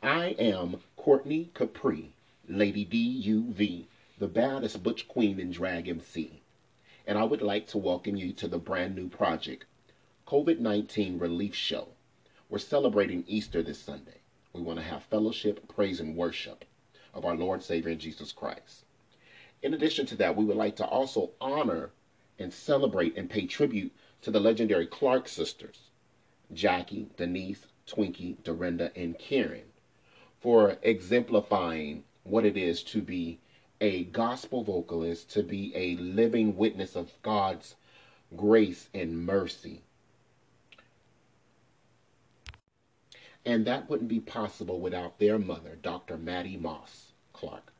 I am Courtney Capri, Lady DUV, the baddest butch queen in Drag MC. And I would like to welcome you to the brand new project, COVID 19 Relief Show. We're celebrating Easter this Sunday. We want to have fellowship, praise, and worship of our Lord Savior Jesus Christ. In addition to that, we would like to also honor and celebrate and pay tribute to the legendary Clark sisters, Jackie, Denise, Twinkie, Dorinda, and Karen, for exemplifying what it is to be a gospel vocalist, to be a living witness of God's grace and mercy. And that wouldn't be possible without their mother, Dr. Mattie Moss Clark.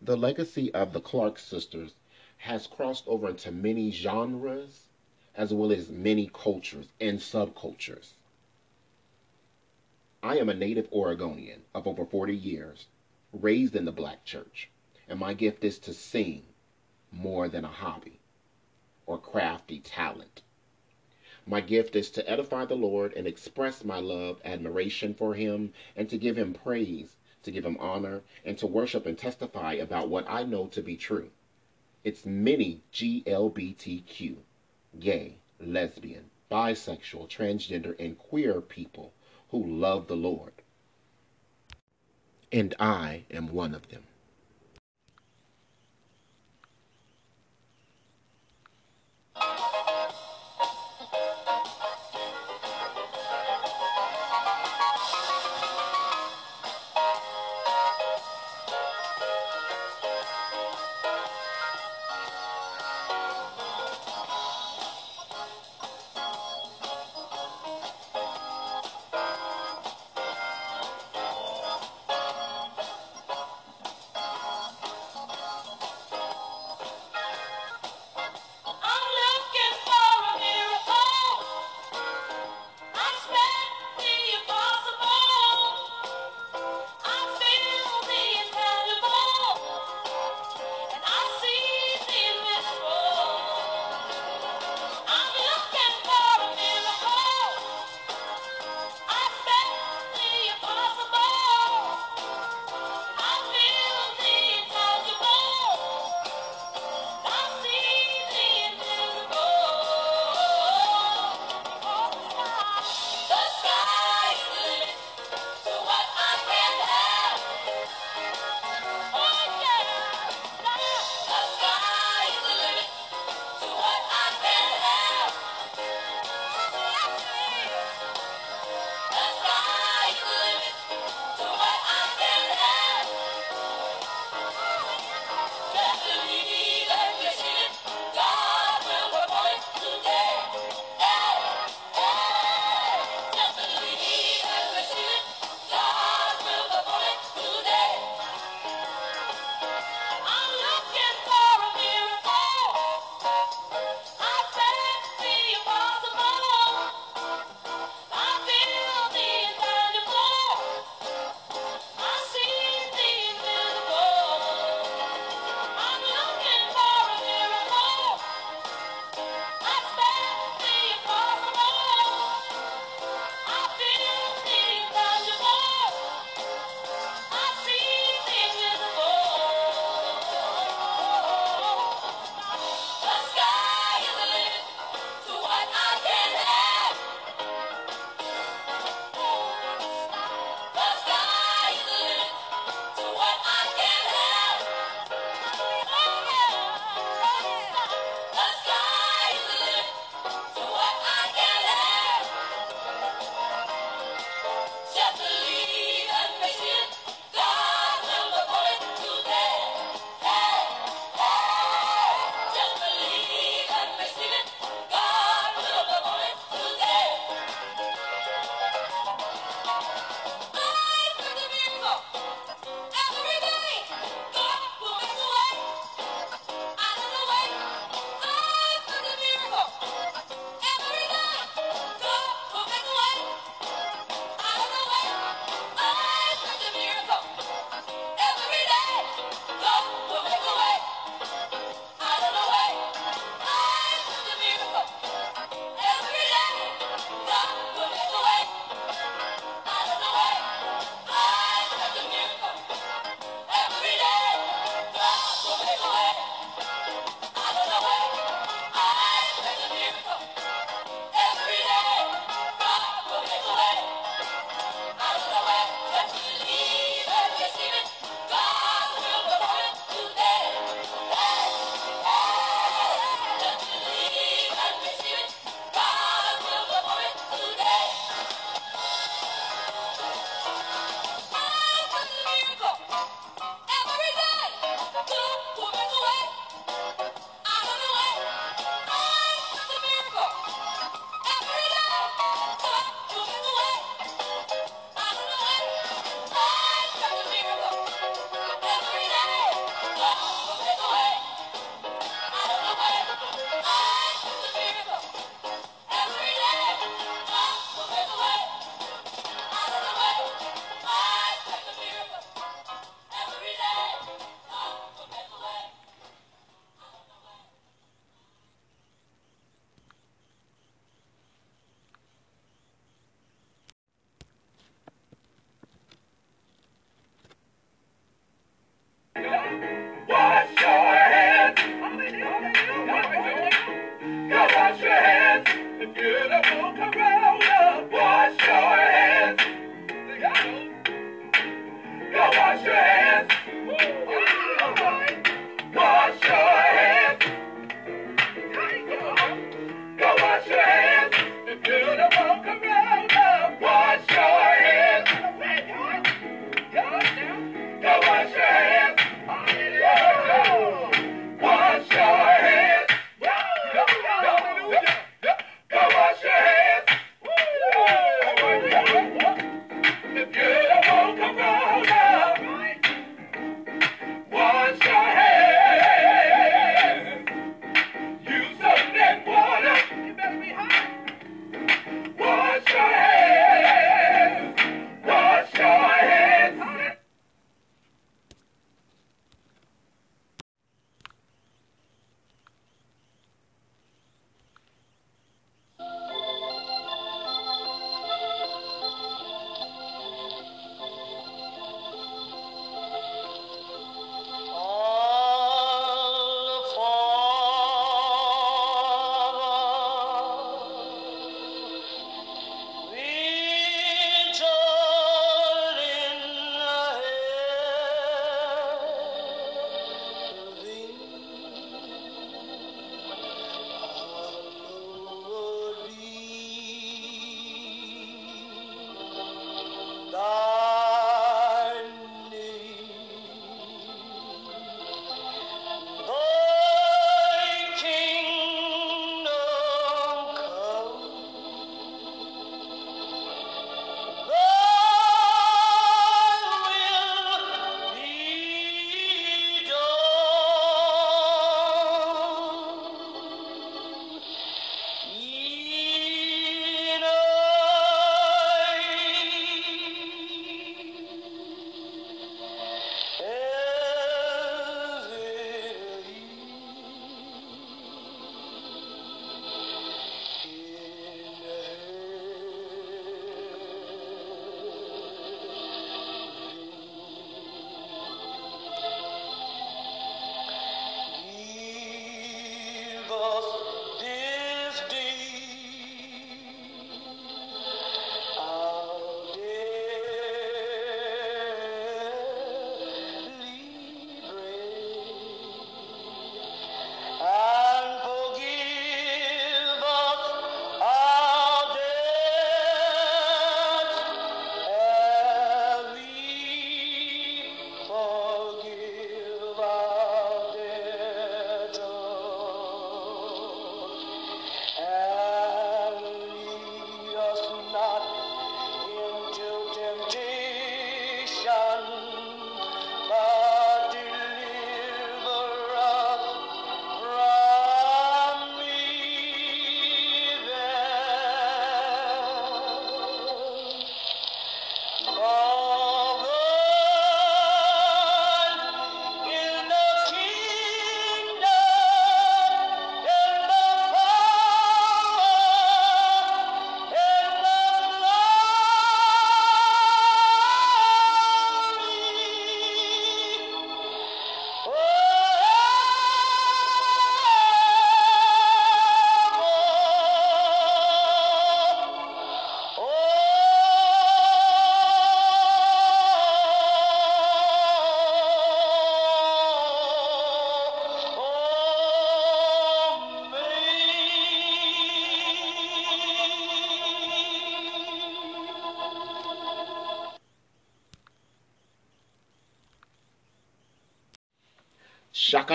The legacy of the Clark sisters has crossed over into many genres as well as many cultures and subcultures. I am a native Oregonian of over 40 years, raised in the black church, and my gift is to sing more than a hobby or crafty talent. My gift is to edify the Lord and express my love, admiration for Him, and to give Him praise to give him honor, and to worship and testify about what I know to be true. It's many GLBTQ, gay, lesbian, bisexual, transgender, and queer people who love the Lord. And I am one of them.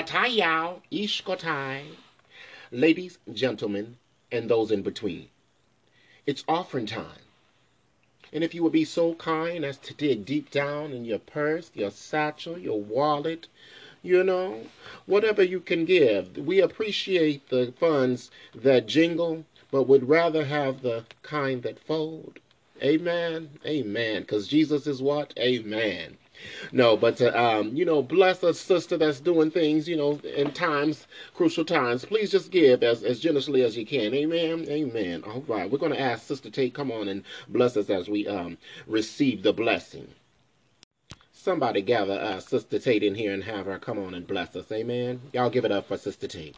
Shakatayao, Ishkotai. Ladies, gentlemen, and those in between. It's offering time. And if you would be so kind as to dig deep down in your purse, your satchel, your wallet, you know, whatever you can give. We appreciate the funds that jingle, but would rather have the kind that fold. Amen. Amen. Because Jesus is what? Amen. No, but to, um, you know, bless a sister that's doing things, you know, in times, crucial times. Please just give as, as generously as you can. Amen. Amen. All right. We're going to ask Sister Tate, come on and bless us as we um, receive the blessing. Somebody gather uh, Sister Tate in here and have her come on and bless us. Amen. Y'all give it up for Sister Tate.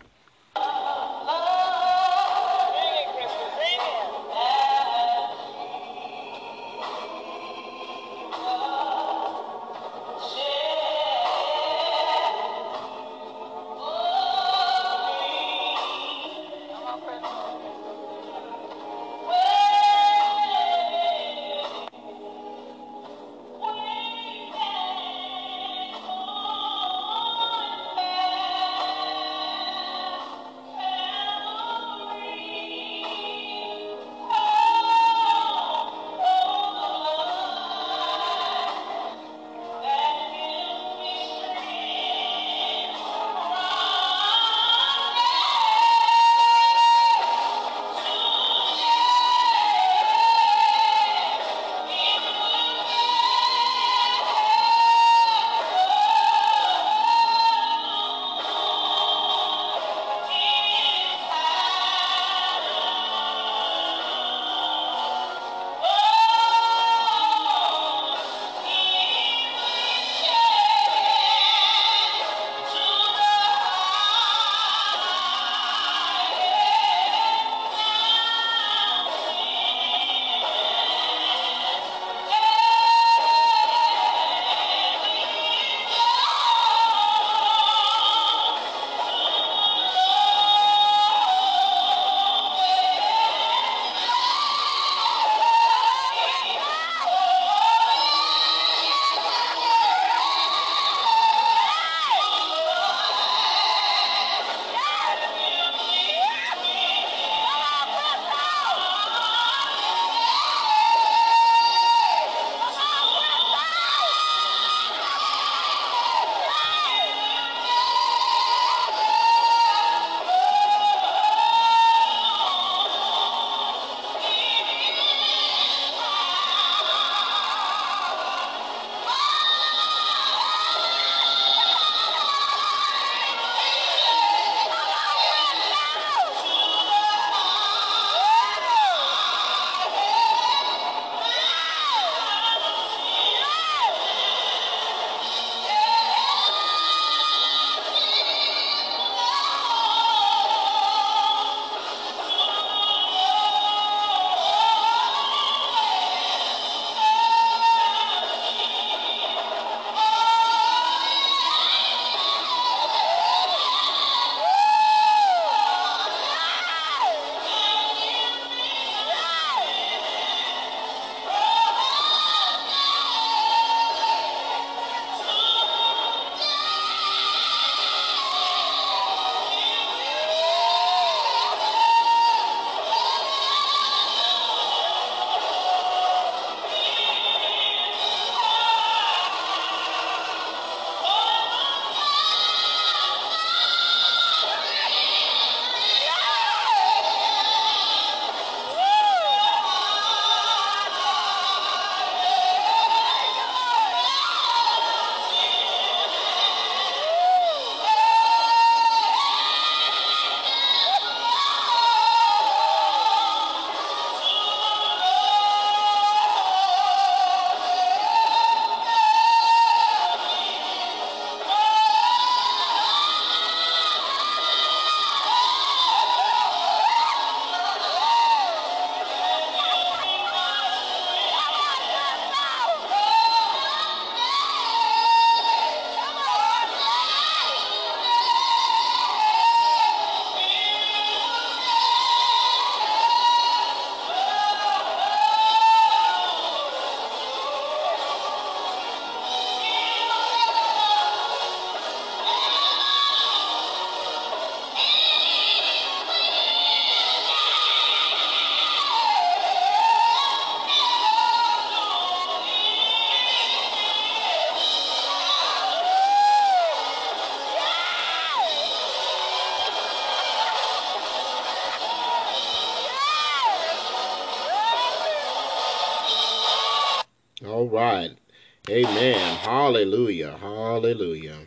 Hallelujah. Hallelujah.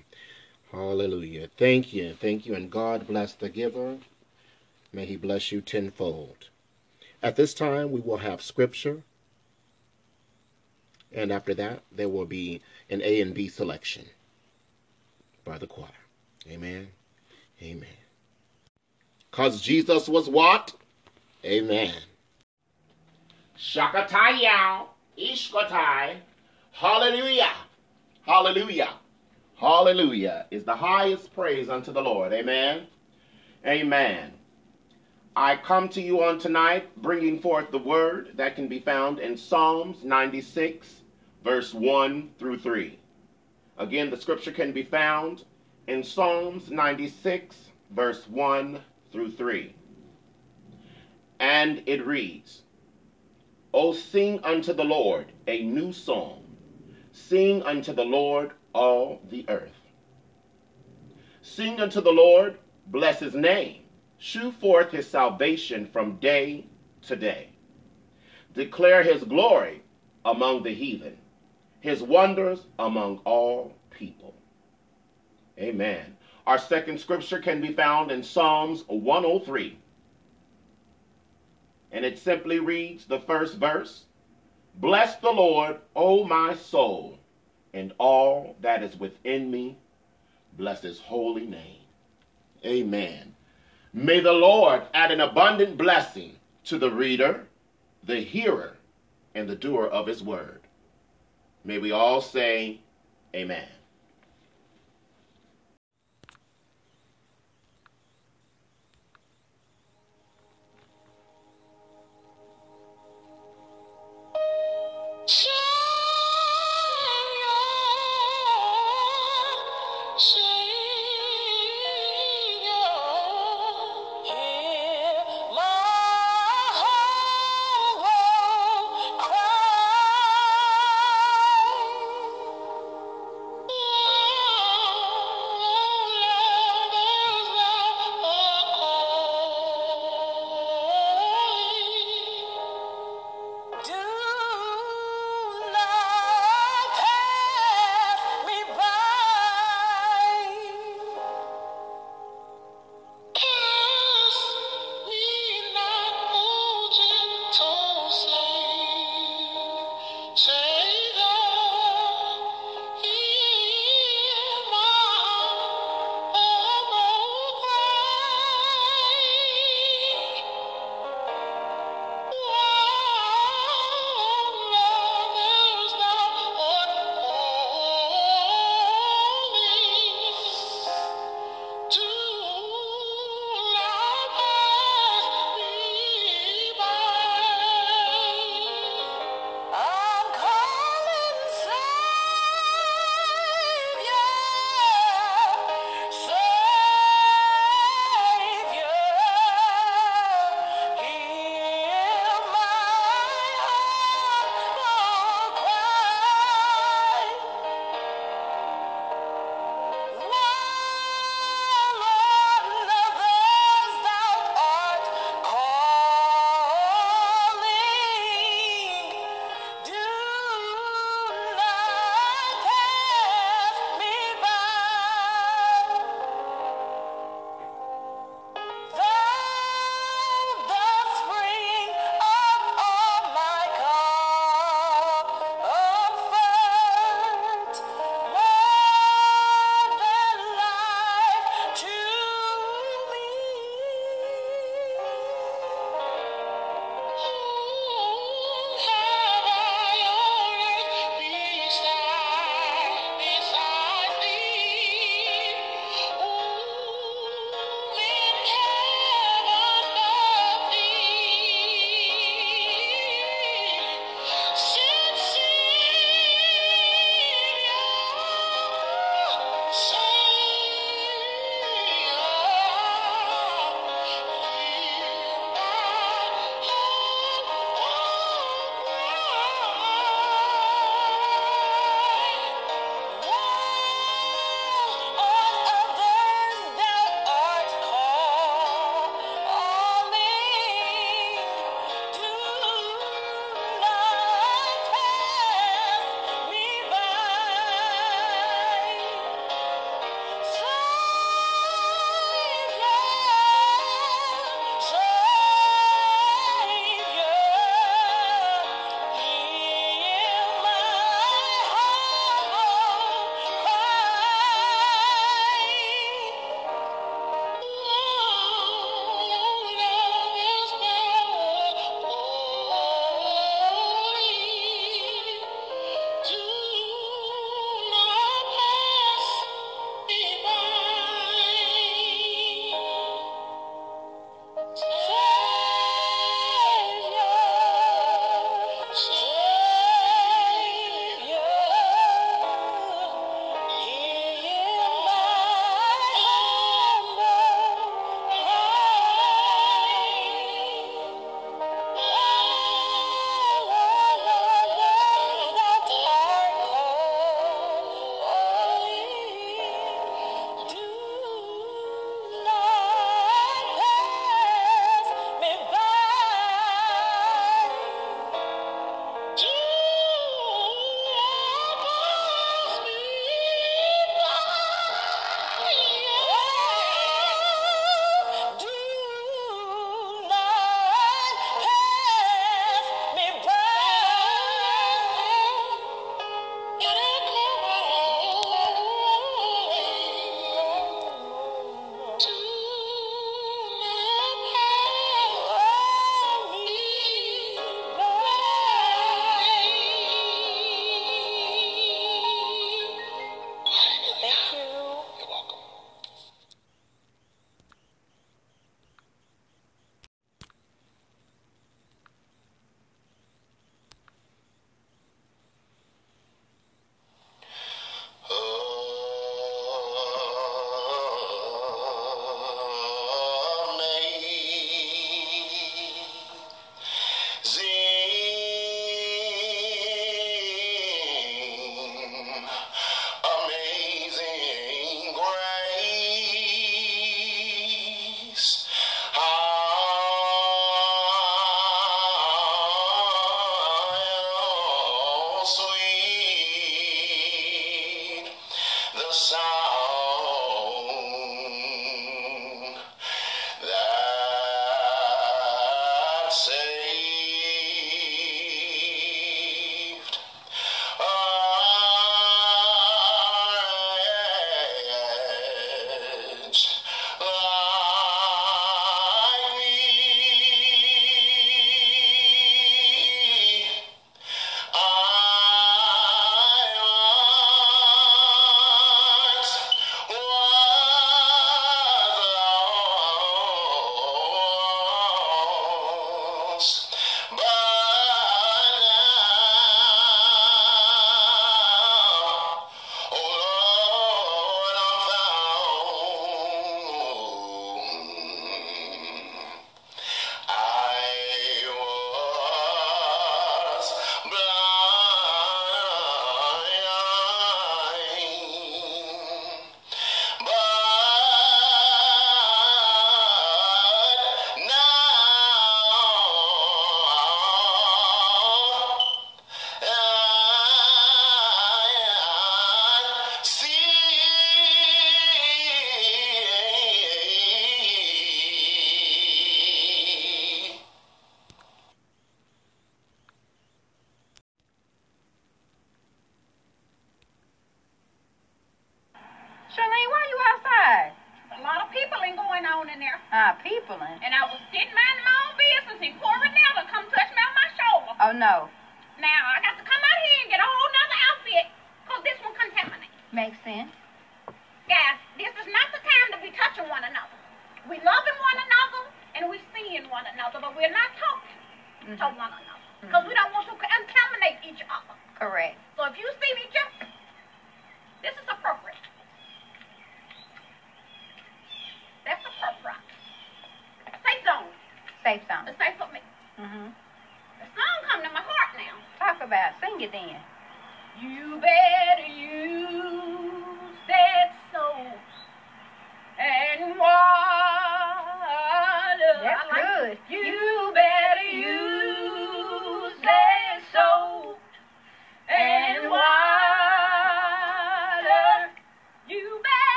Hallelujah. Thank you. Thank you. And God bless the giver. May he bless you tenfold. At this time, we will have scripture. And after that, there will be an A and B selection by the choir. Amen. Amen. Because Jesus was what? Amen. Shakatayao, Ishkotai. Hallelujah. Hallelujah. Hallelujah is the highest praise unto the Lord. Amen. Amen. I come to you on tonight bringing forth the word that can be found in Psalms 96, verse 1 through 3. Again, the scripture can be found in Psalms 96, verse 1 through 3. And it reads, O sing unto the Lord a new song. Sing unto the Lord all the earth. Sing unto the Lord, bless his name. Shew forth his salvation from day to day. Declare his glory among the heathen, his wonders among all people. Amen. Our second scripture can be found in Psalms 103. And it simply reads the first verse Bless the Lord, O my soul, and all that is within me. Bless his holy name. Amen. May the Lord add an abundant blessing to the reader, the hearer, and the doer of his word. May we all say, Amen. Do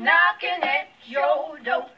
Knocking at your door.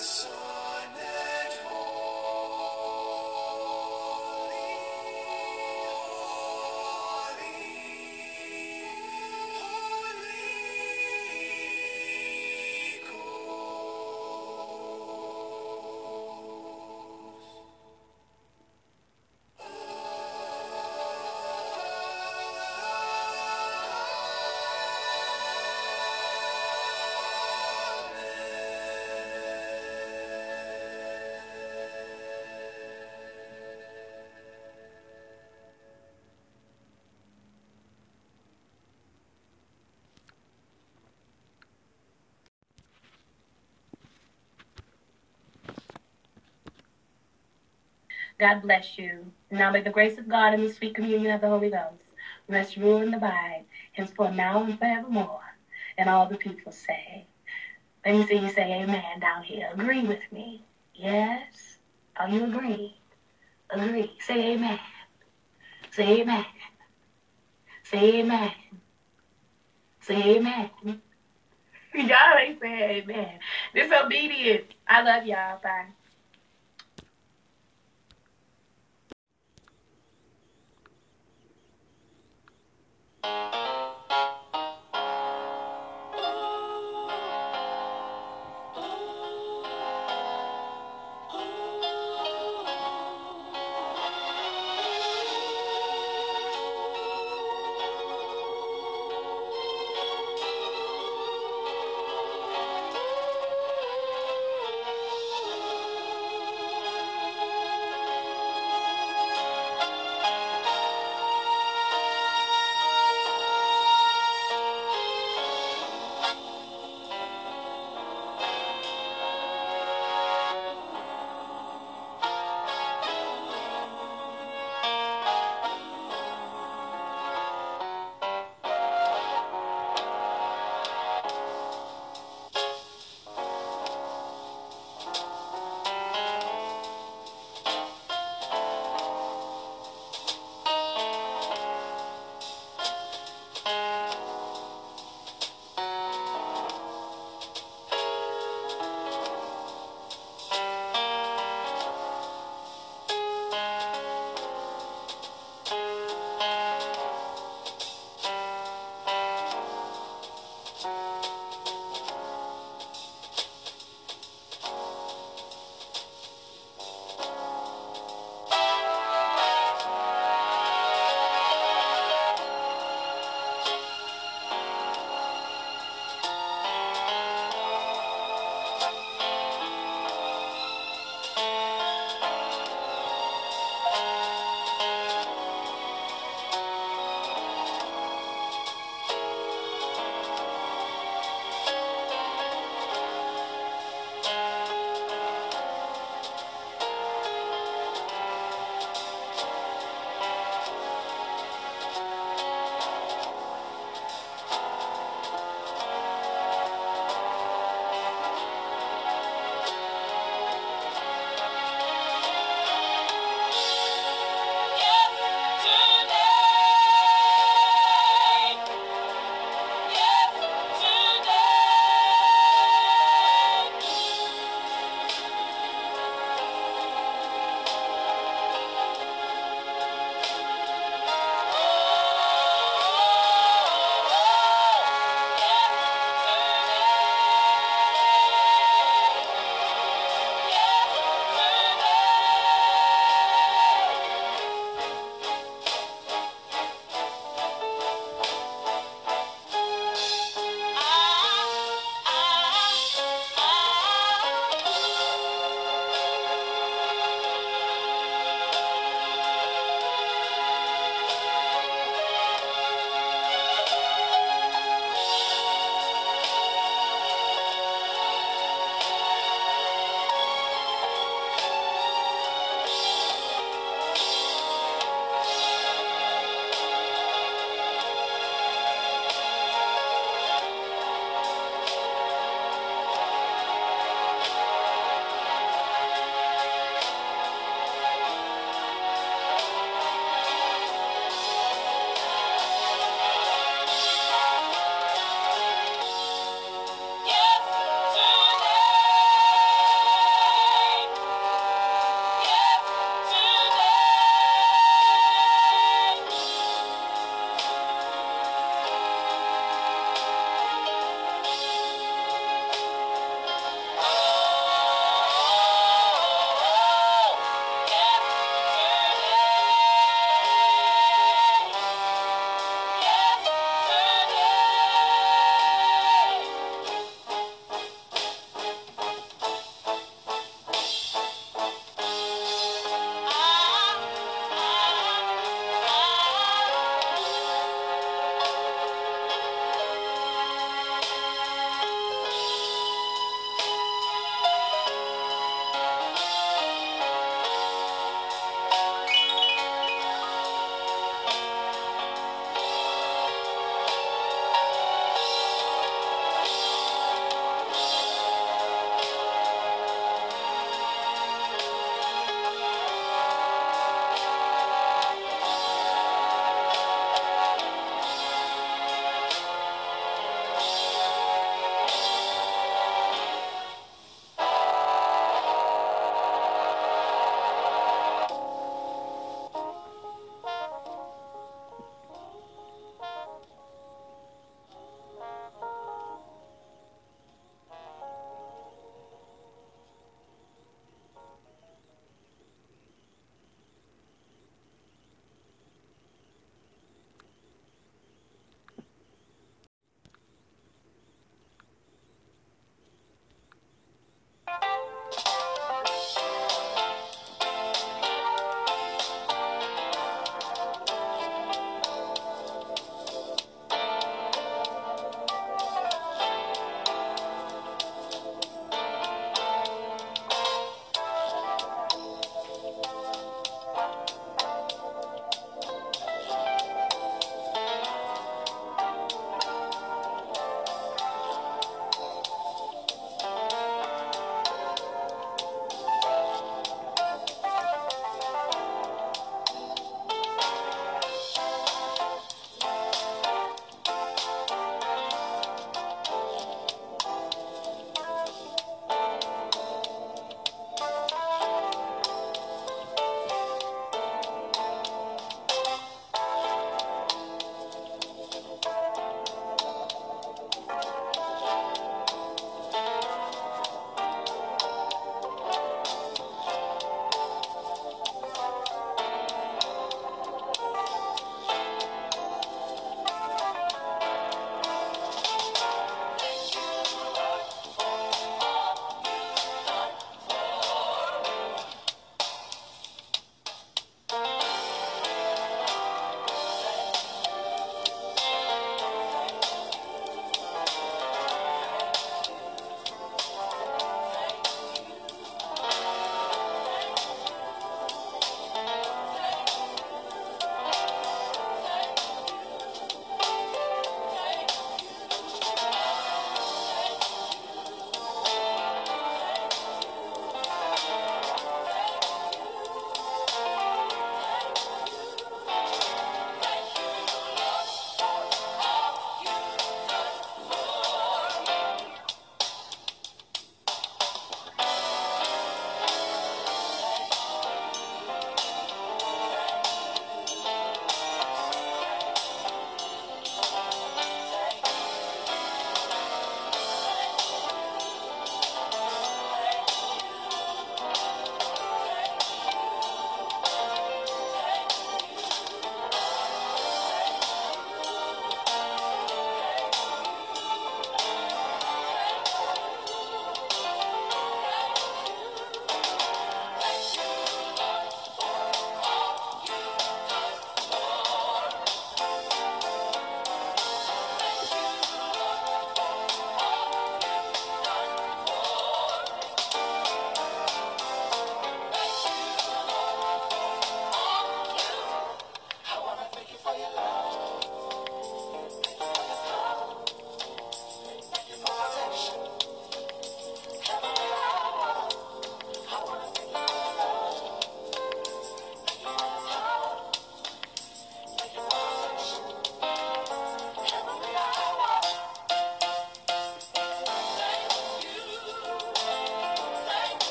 Yes. God bless you. Now may the grace of God and the sweet communion of the Holy Ghost rest, rule, and abide henceforth, now, and forevermore. And all the people say, let me see you say amen down here. Agree with me. Yes? Are you agree? Agree. Say amen. Say amen. Say amen. Say amen. Y'all ain't saying amen. Disobedience. I love y'all. Bye.